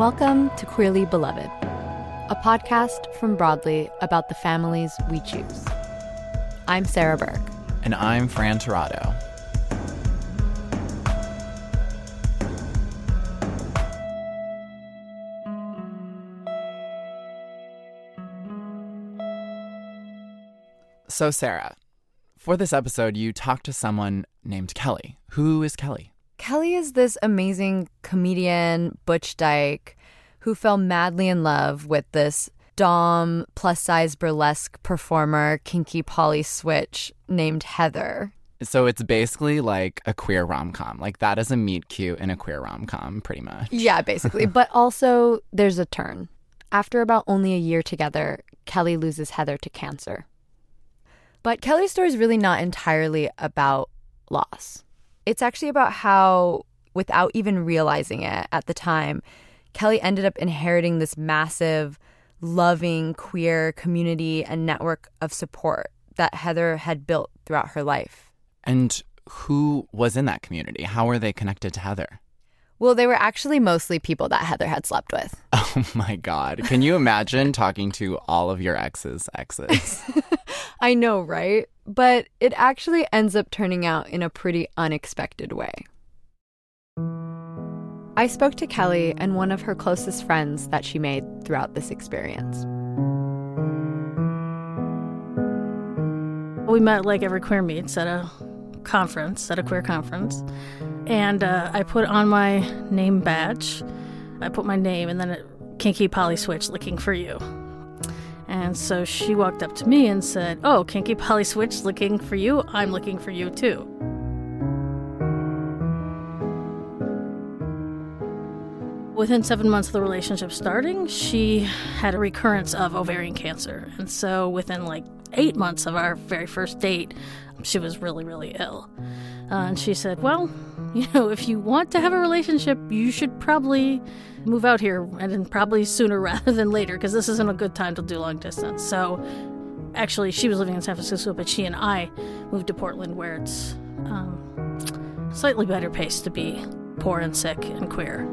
Welcome to Queerly Beloved, a podcast from Broadly about the families we choose. I'm Sarah Burke. And I'm Fran Tirado. So, Sarah, for this episode, you talked to someone named Kelly. Who is Kelly? Kelly is this amazing comedian, Butch Dyke, who fell madly in love with this Dom plus size burlesque performer, Kinky Poly Switch, named Heather. So it's basically like a queer rom com. Like that is a meet cute in a queer rom com, pretty much. Yeah, basically. but also, there's a turn. After about only a year together, Kelly loses Heather to cancer. But Kelly's story is really not entirely about loss. It's actually about how, without even realizing it at the time, Kelly ended up inheriting this massive, loving queer community and network of support that Heather had built throughout her life. And who was in that community? How were they connected to Heather? Well, they were actually mostly people that Heather had slept with. Oh my God. Can you imagine talking to all of your exes' exes? I know, right? But it actually ends up turning out in a pretty unexpected way. I spoke to Kelly and one of her closest friends that she made throughout this experience. We met like every queer meets at a conference, at a queer conference. And uh, I put on my name badge. I put my name and then it, Kinky Poly Switch looking for you. And so she walked up to me and said, Oh, Kinky Poly Switch looking for you? I'm looking for you too. Within seven months of the relationship starting, she had a recurrence of ovarian cancer. And so within like eight months of our very first date, she was really, really ill. Uh, and she said, Well, you know, if you want to have a relationship, you should probably move out here and probably sooner rather than later because this isn't a good time to do long distance. So actually, she was living in San Francisco, but she and I moved to Portland where it's um, slightly better pace to be poor and sick and queer.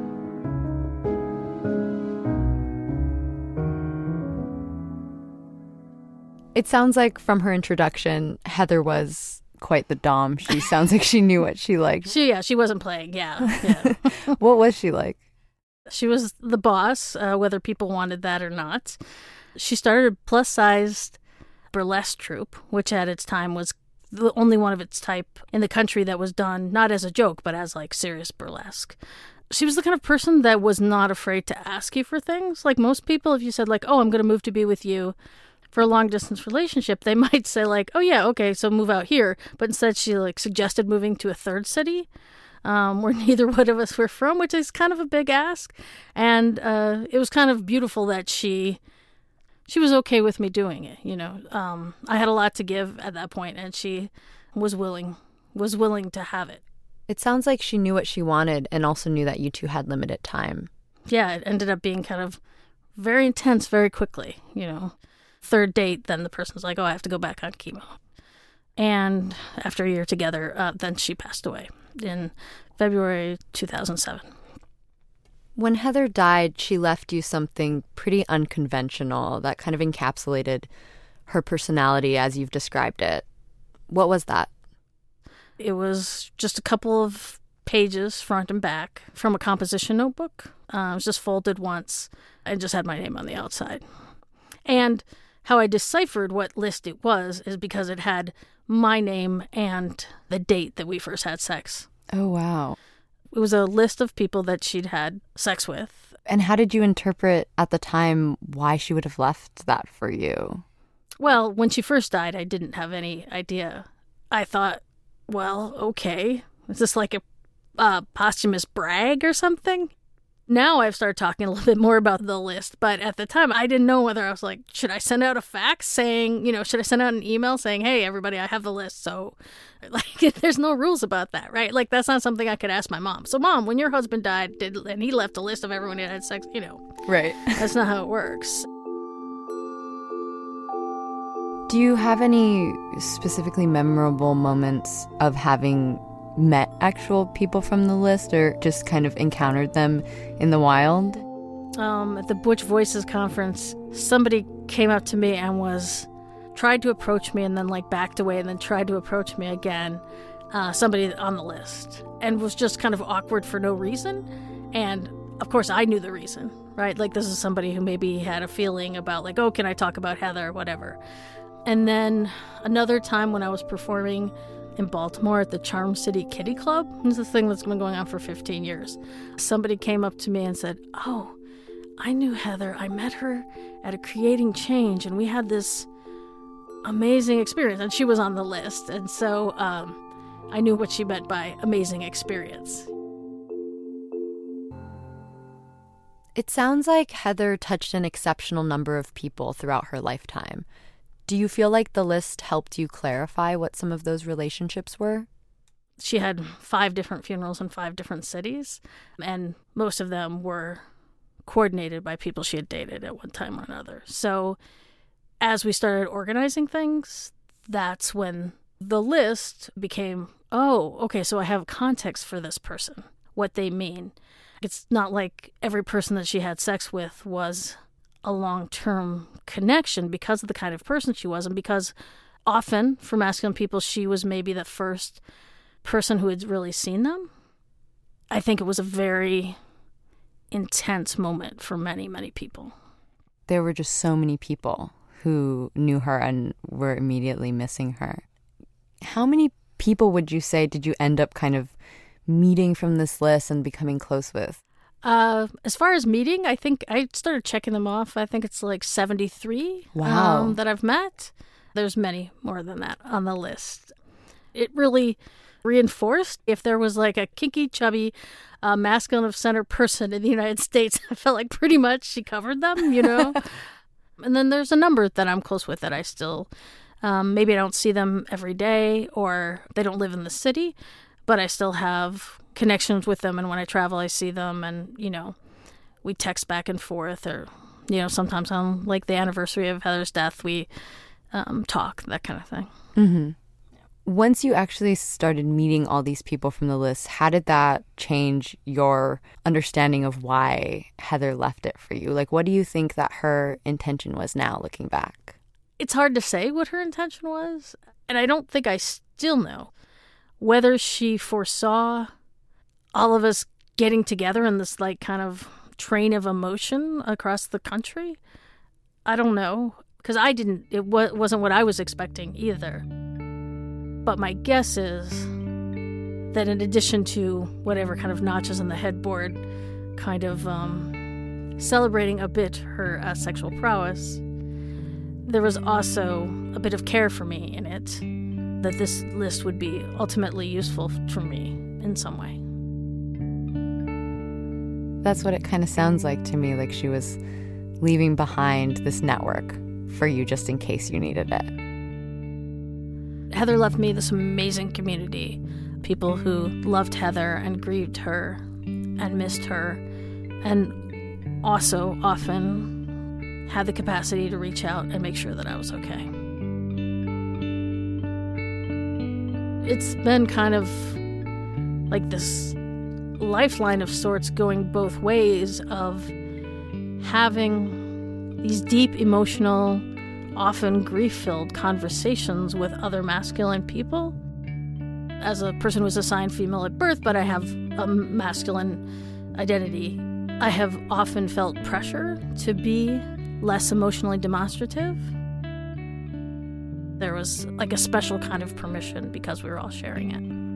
It sounds like from her introduction, Heather was quite the dom. She sounds like she knew what she liked. She yeah, she wasn't playing. Yeah, yeah. what was she like? She was the boss, uh, whether people wanted that or not. She started a plus sized burlesque troupe, which at its time was the only one of its type in the country that was done not as a joke, but as like serious burlesque. She was the kind of person that was not afraid to ask you for things. Like most people, if you said like, "Oh, I'm going to move to be with you," for a long distance relationship, they might say like, "Oh yeah, okay, so move out here." But instead, she like suggested moving to a third city, um, where neither one of us were from, which is kind of a big ask. And uh, it was kind of beautiful that she she was okay with me doing it. You know, um, I had a lot to give at that point, and she was willing was willing to have it. It sounds like she knew what she wanted, and also knew that you two had limited time. Yeah, it ended up being kind of very intense very quickly. You know third date, then the person's like, oh, I have to go back on chemo. And after a year together, uh, then she passed away in February 2007. When Heather died, she left you something pretty unconventional that kind of encapsulated her personality as you've described it. What was that? It was just a couple of pages, front and back, from a composition notebook. Uh, it was just folded once and just had my name on the outside. And how I deciphered what list it was is because it had my name and the date that we first had sex. Oh, wow. It was a list of people that she'd had sex with. And how did you interpret at the time why she would have left that for you? Well, when she first died, I didn't have any idea. I thought, well, okay. Is this like a uh, posthumous brag or something? Now I've started talking a little bit more about the list, but at the time I didn't know whether I was like, should I send out a fax saying, you know, should I send out an email saying, hey, everybody, I have the list. So, like, there's no rules about that, right? Like, that's not something I could ask my mom. So, mom, when your husband died, did and he left a list of everyone who had sex, you know, Right. that's not how it works. Do you have any specifically memorable moments of having met actual people from the list or just kind of encountered them in the wild? um, at the Butch Voices conference, somebody came up to me and was tried to approach me and then like backed away and then tried to approach me again. Uh, somebody on the list and was just kind of awkward for no reason. And of course, I knew the reason, right? Like this is somebody who maybe had a feeling about like, oh, can I talk about Heather or whatever. And then another time when I was performing in Baltimore at the Charm City Kitty Club. Is a thing that's been going on for 15 years. Somebody came up to me and said, Oh, I knew Heather. I met her at a Creating Change, and we had this amazing experience. And she was on the list. And so um, I knew what she meant by amazing experience. It sounds like Heather touched an exceptional number of people throughout her lifetime. Do you feel like the list helped you clarify what some of those relationships were? She had five different funerals in five different cities, and most of them were coordinated by people she had dated at one time or another. So as we started organizing things, that's when the list became oh, okay, so I have context for this person, what they mean. It's not like every person that she had sex with was a long term connection because of the kind of person she was, and because often for masculine people, she was maybe the first person who had really seen them. I think it was a very intense moment for many, many people. There were just so many people who knew her and were immediately missing her. How many people would you say did you end up kind of meeting from this list and becoming close with? Uh, as far as meeting, I think I started checking them off. I think it's like 73 Wow. um, that I've met. There's many more than that on the list. It really reinforced if there was like a kinky, chubby, uh, masculine of center person in the United States, I felt like pretty much she covered them, you know? and then there's a number that I'm close with that I still, um, maybe I don't see them every day or they don't live in the city, but I still have connections with them. And when I travel, I see them and, you know, we text back and forth or, you know, sometimes on like the anniversary of Heather's death, we um, talk, that kind of thing. Mm-hmm. Once you actually started meeting all these people from the list, how did that change your understanding of why Heather left it for you? Like, what do you think that her intention was now looking back? It's hard to say what her intention was. And I don't think I still know whether she foresaw all of us getting together in this like kind of train of emotion across the country. I don't know because I didn't. It wa- wasn't what I was expecting either. But my guess is that in addition to whatever kind of notches on the headboard, kind of um, celebrating a bit her uh, sexual prowess, there was also a bit of care for me in it. That this list would be ultimately useful for me in some way. That's what it kind of sounds like to me. Like she was leaving behind this network for you just in case you needed it. Heather left me this amazing community. People who loved Heather and grieved her and missed her, and also often had the capacity to reach out and make sure that I was okay. It's been kind of like this lifeline of sorts going both ways of having these deep emotional often grief filled conversations with other masculine people. As a person who was assigned female at birth, but I have a masculine identity, I have often felt pressure to be less emotionally demonstrative. There was like a special kind of permission because we were all sharing it.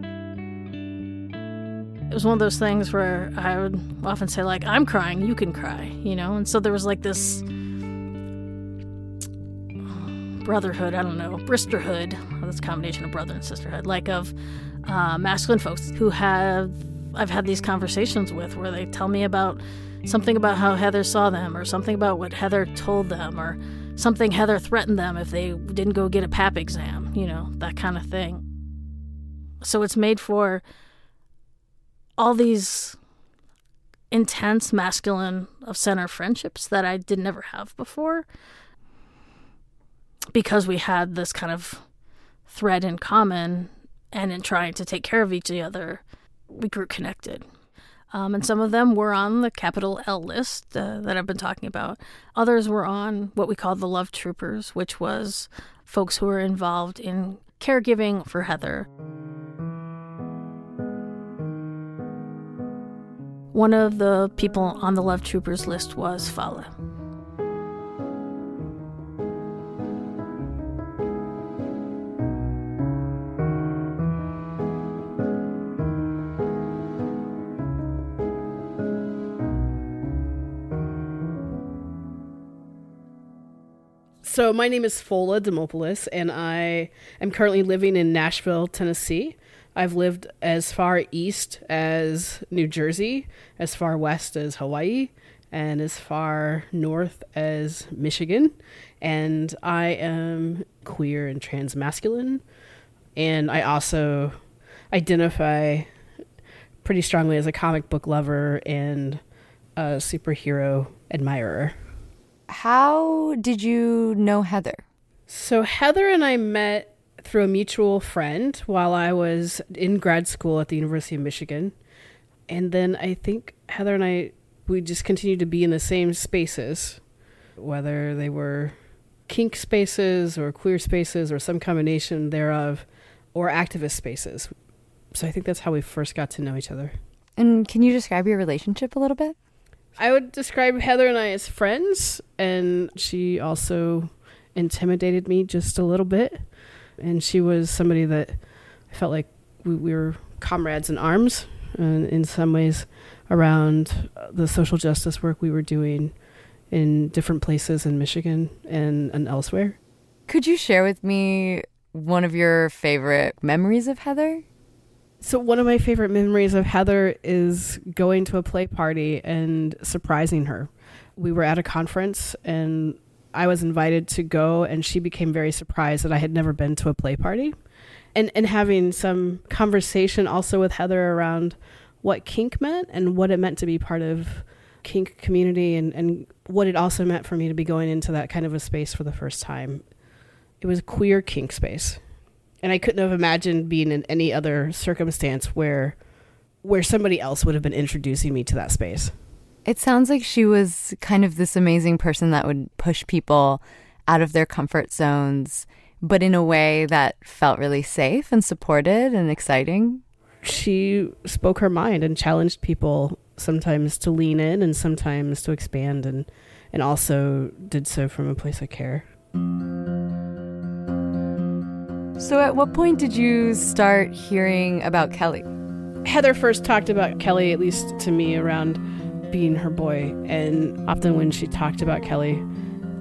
It was one of those things where I would often say, like, I'm crying, you can cry, you know? And so there was like this brotherhood, I don't know, bristerhood, this combination of brother and sisterhood, like of uh, masculine folks who have, I've had these conversations with where they tell me about something about how Heather saw them, or something about what Heather told them, or something Heather threatened them if they didn't go get a PAP exam, you know, that kind of thing. So it's made for all these intense masculine of center friendships that I did never have before because we had this kind of thread in common and in trying to take care of each other, we grew connected. Um, and some of them were on the capital L list uh, that I've been talking about. Others were on what we called the Love Troopers, which was folks who were involved in caregiving for Heather. One of the people on the Love Troopers list was Fala. So my name is Fola Demopoulos, and I am currently living in Nashville, Tennessee. I've lived as far east as New Jersey, as far west as Hawaii, and as far north as Michigan. And I am queer and transmasculine. And I also identify pretty strongly as a comic book lover and a superhero admirer. How did you know Heather? So Heather and I met through a mutual friend while I was in grad school at the University of Michigan. And then I think Heather and I we just continued to be in the same spaces, whether they were kink spaces or queer spaces or some combination thereof or activist spaces. So I think that's how we first got to know each other. And can you describe your relationship a little bit? I would describe Heather and I as friends, and she also intimidated me just a little bit. And she was somebody that I felt like we, we were comrades in arms, and in some ways, around the social justice work we were doing in different places in Michigan and, and elsewhere. Could you share with me one of your favorite memories of Heather? So one of my favorite memories of Heather is going to a play party and surprising her. We were at a conference and I was invited to go and she became very surprised that I had never been to a play party. And and having some conversation also with Heather around what kink meant and what it meant to be part of kink community and, and what it also meant for me to be going into that kind of a space for the first time. It was a queer kink space and I couldn't have imagined being in any other circumstance where where somebody else would have been introducing me to that space. It sounds like she was kind of this amazing person that would push people out of their comfort zones, but in a way that felt really safe and supported and exciting. She spoke her mind and challenged people sometimes to lean in and sometimes to expand and and also did so from a place of care. So, at what point did you start hearing about Kelly? Heather first talked about Kelly, at least to me, around being her boy. And often when she talked about Kelly,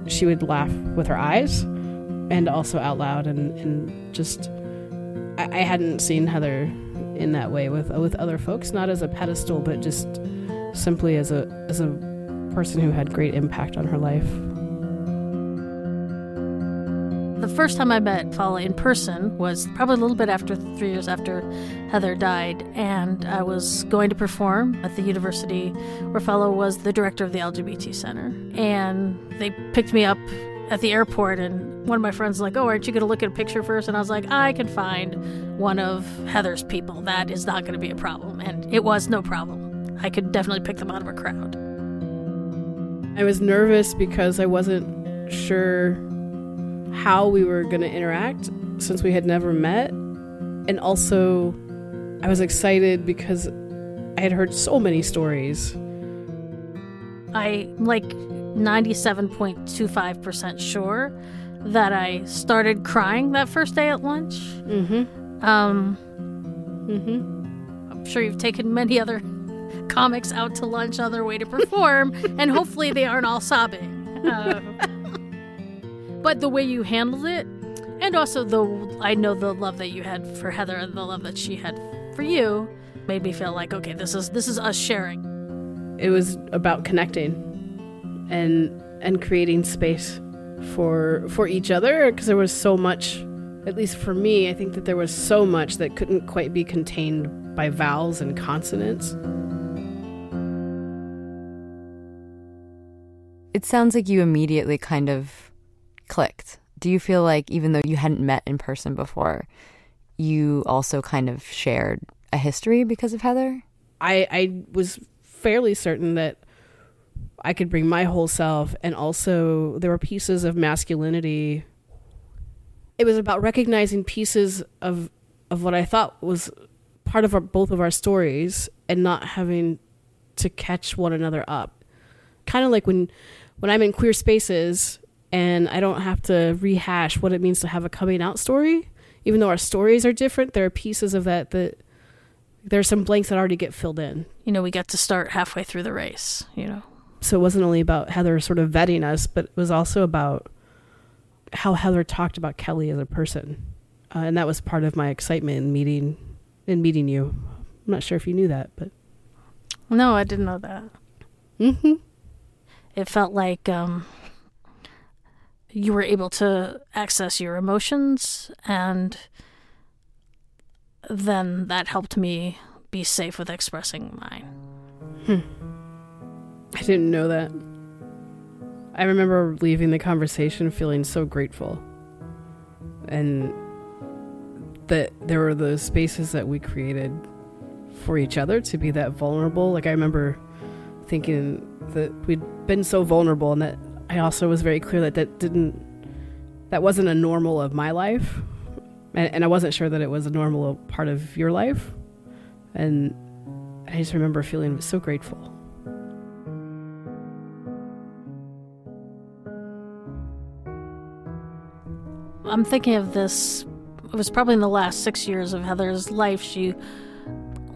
she would laugh with her eyes and also out loud. And, and just, I, I hadn't seen Heather in that way with with other folks, not as a pedestal, but just simply as a as a person who had great impact on her life. The first time I met Fala in person was probably a little bit after three years after Heather died, and I was going to perform at the university where Fala was the director of the LGBT Center. And they picked me up at the airport, and one of my friends was like, Oh, aren't you going to look at a picture first? And I was like, I can find one of Heather's people. That is not going to be a problem. And it was no problem. I could definitely pick them out of a crowd. I was nervous because I wasn't sure how we were going to interact since we had never met. And also, I was excited because I had heard so many stories. I'm like 97.25% sure that I started crying that first day at lunch. Mm-hmm. Um, Mm-hmm. I'm sure you've taken many other comics out to lunch on their way to perform, and hopefully they aren't all sobbing. Uh, but the way you handled it, and also the I know the love that you had for Heather and the love that she had for you, made me feel like okay, this is this is us sharing. It was about connecting and and creating space for for each other because there was so much at least for me i think that there was so much that couldn't quite be contained by vowels and consonants It sounds like you immediately kind of clicked. Do you feel like even though you hadn't met in person before, you also kind of shared a history because of Heather? I, I was fairly certain that I could bring my whole self, and also there were pieces of masculinity. It was about recognizing pieces of of what I thought was part of our, both of our stories, and not having to catch one another up. Kind of like when when I'm in queer spaces and I don't have to rehash what it means to have a coming out story. Even though our stories are different, there are pieces of that that there are some blanks that already get filled in. You know, we got to start halfway through the race. You know, So it wasn't only about Heather sort of vetting us, but it was also about how Heather talked about Kelly as a person, uh, and that was part of my excitement in meeting in meeting you. I'm not sure if you knew that, but no, I didn't know that. mm-hmm. It felt like um, you were able to access your emotions, and then that helped me be safe with expressing mine. Hmm. I didn't know that. I remember leaving the conversation feeling so grateful. And that there were those spaces that we created for each other to be that vulnerable. Like I remember thinking that we'd been so vulnerable and that I also was very clear that that didn't that wasn't a normal of my life. And, and I wasn't sure that it was a normal part of your life. And I just remember feeling so grateful. I'm thinking of this. It was probably in the last six years of Heather's life. She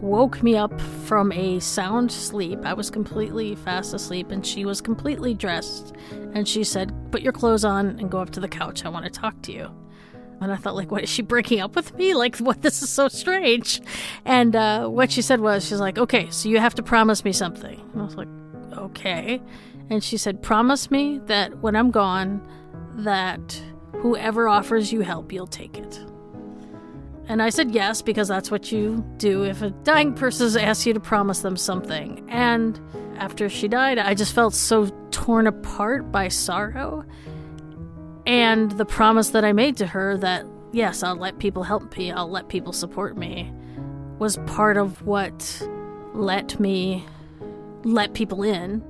woke me up from a sound sleep. I was completely fast asleep, and she was completely dressed. And she said, Put your clothes on and go up to the couch. I want to talk to you. And I thought, like, what is she breaking up with me? Like, what? This is so strange. And uh, what she said was, she's like, okay, so you have to promise me something. And I was like, okay. And she said, promise me that when I'm gone, that whoever offers you help, you'll take it. And I said yes, because that's what you do if a dying person asks you to promise them something. And after she died, I just felt so torn apart by sorrow. And the promise that I made to her that, yes, I'll let people help me, I'll let people support me, was part of what let me let people in.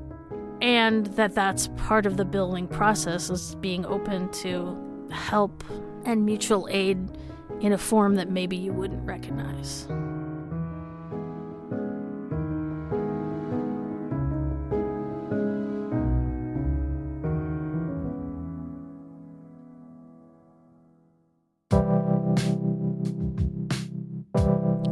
And that that's part of the building process is being open to help and mutual aid in a form that maybe you wouldn't recognize.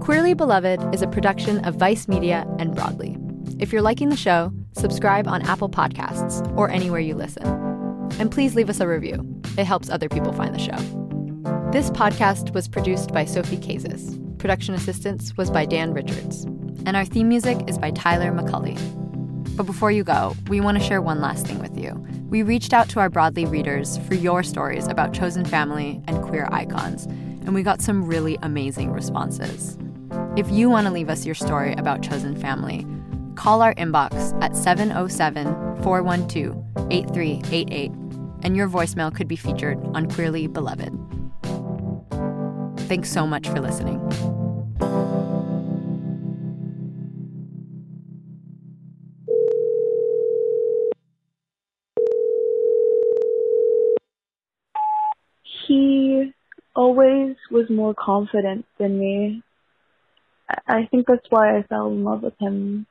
Queerly Beloved is a production of Vice Media and Broadly. If you're liking the show, subscribe on Apple Podcasts or anywhere you listen. And please leave us a review. It helps other people find the show. This podcast was produced by Sophie Kazis. Production assistance was by Dan Richards. And our theme music is by Tyler McCulley. But before you go, we want to share one last thing with you. We reached out to our Broadly readers for your stories about chosen family and queer icons, and we got some really amazing responses. If you want to leave us your story about chosen family, call our inbox at 707 412 8388, and your voicemail could be featured on Queerly Beloved. Thanks so much for listening. He always was more confident than me. I think that's why I fell in love with him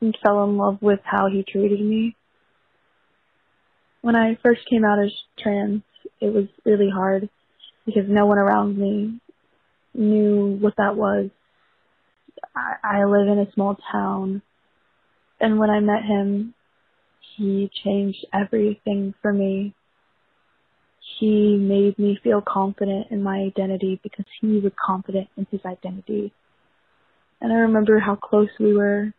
and fell in love with how he treated me. When I first came out as trans, it was really hard because no one around me knew what that was. I, I live in a small town, and when I met him, he changed everything for me. He made me feel confident in my identity because he was confident in his identity. And I remember how close we were.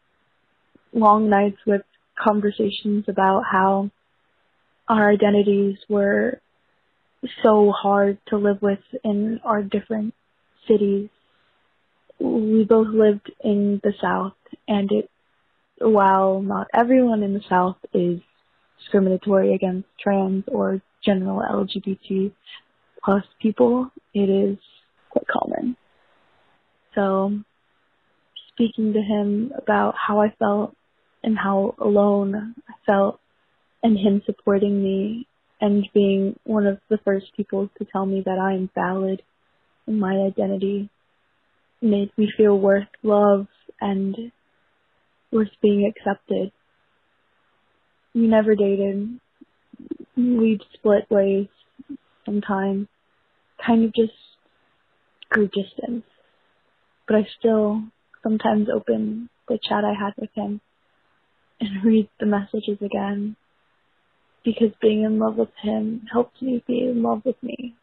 Long nights with conversations about how our identities were so hard to live with in our different cities. We both lived in the South, and it, while not everyone in the South is discriminatory against trans or general LGBT plus people, it is quite common. So, speaking to him about how I felt and how alone I felt, and him supporting me and being one of the first people to tell me that I am valid in my identity made me feel worth love and worth being accepted. We never dated. We'd split ways sometime, kind of just grew distance. But I still sometimes open the chat I had with him and read the messages again because being in love with him helped me be in love with me.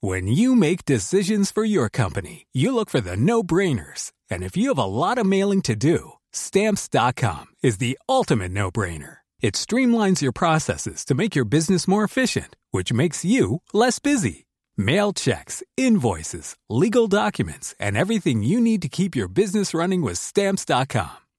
When you make decisions for your company, you look for the no brainers. And if you have a lot of mailing to do, stamps.com is the ultimate no brainer. It streamlines your processes to make your business more efficient, which makes you less busy. Mail checks, invoices, legal documents, and everything you need to keep your business running with stamps.com.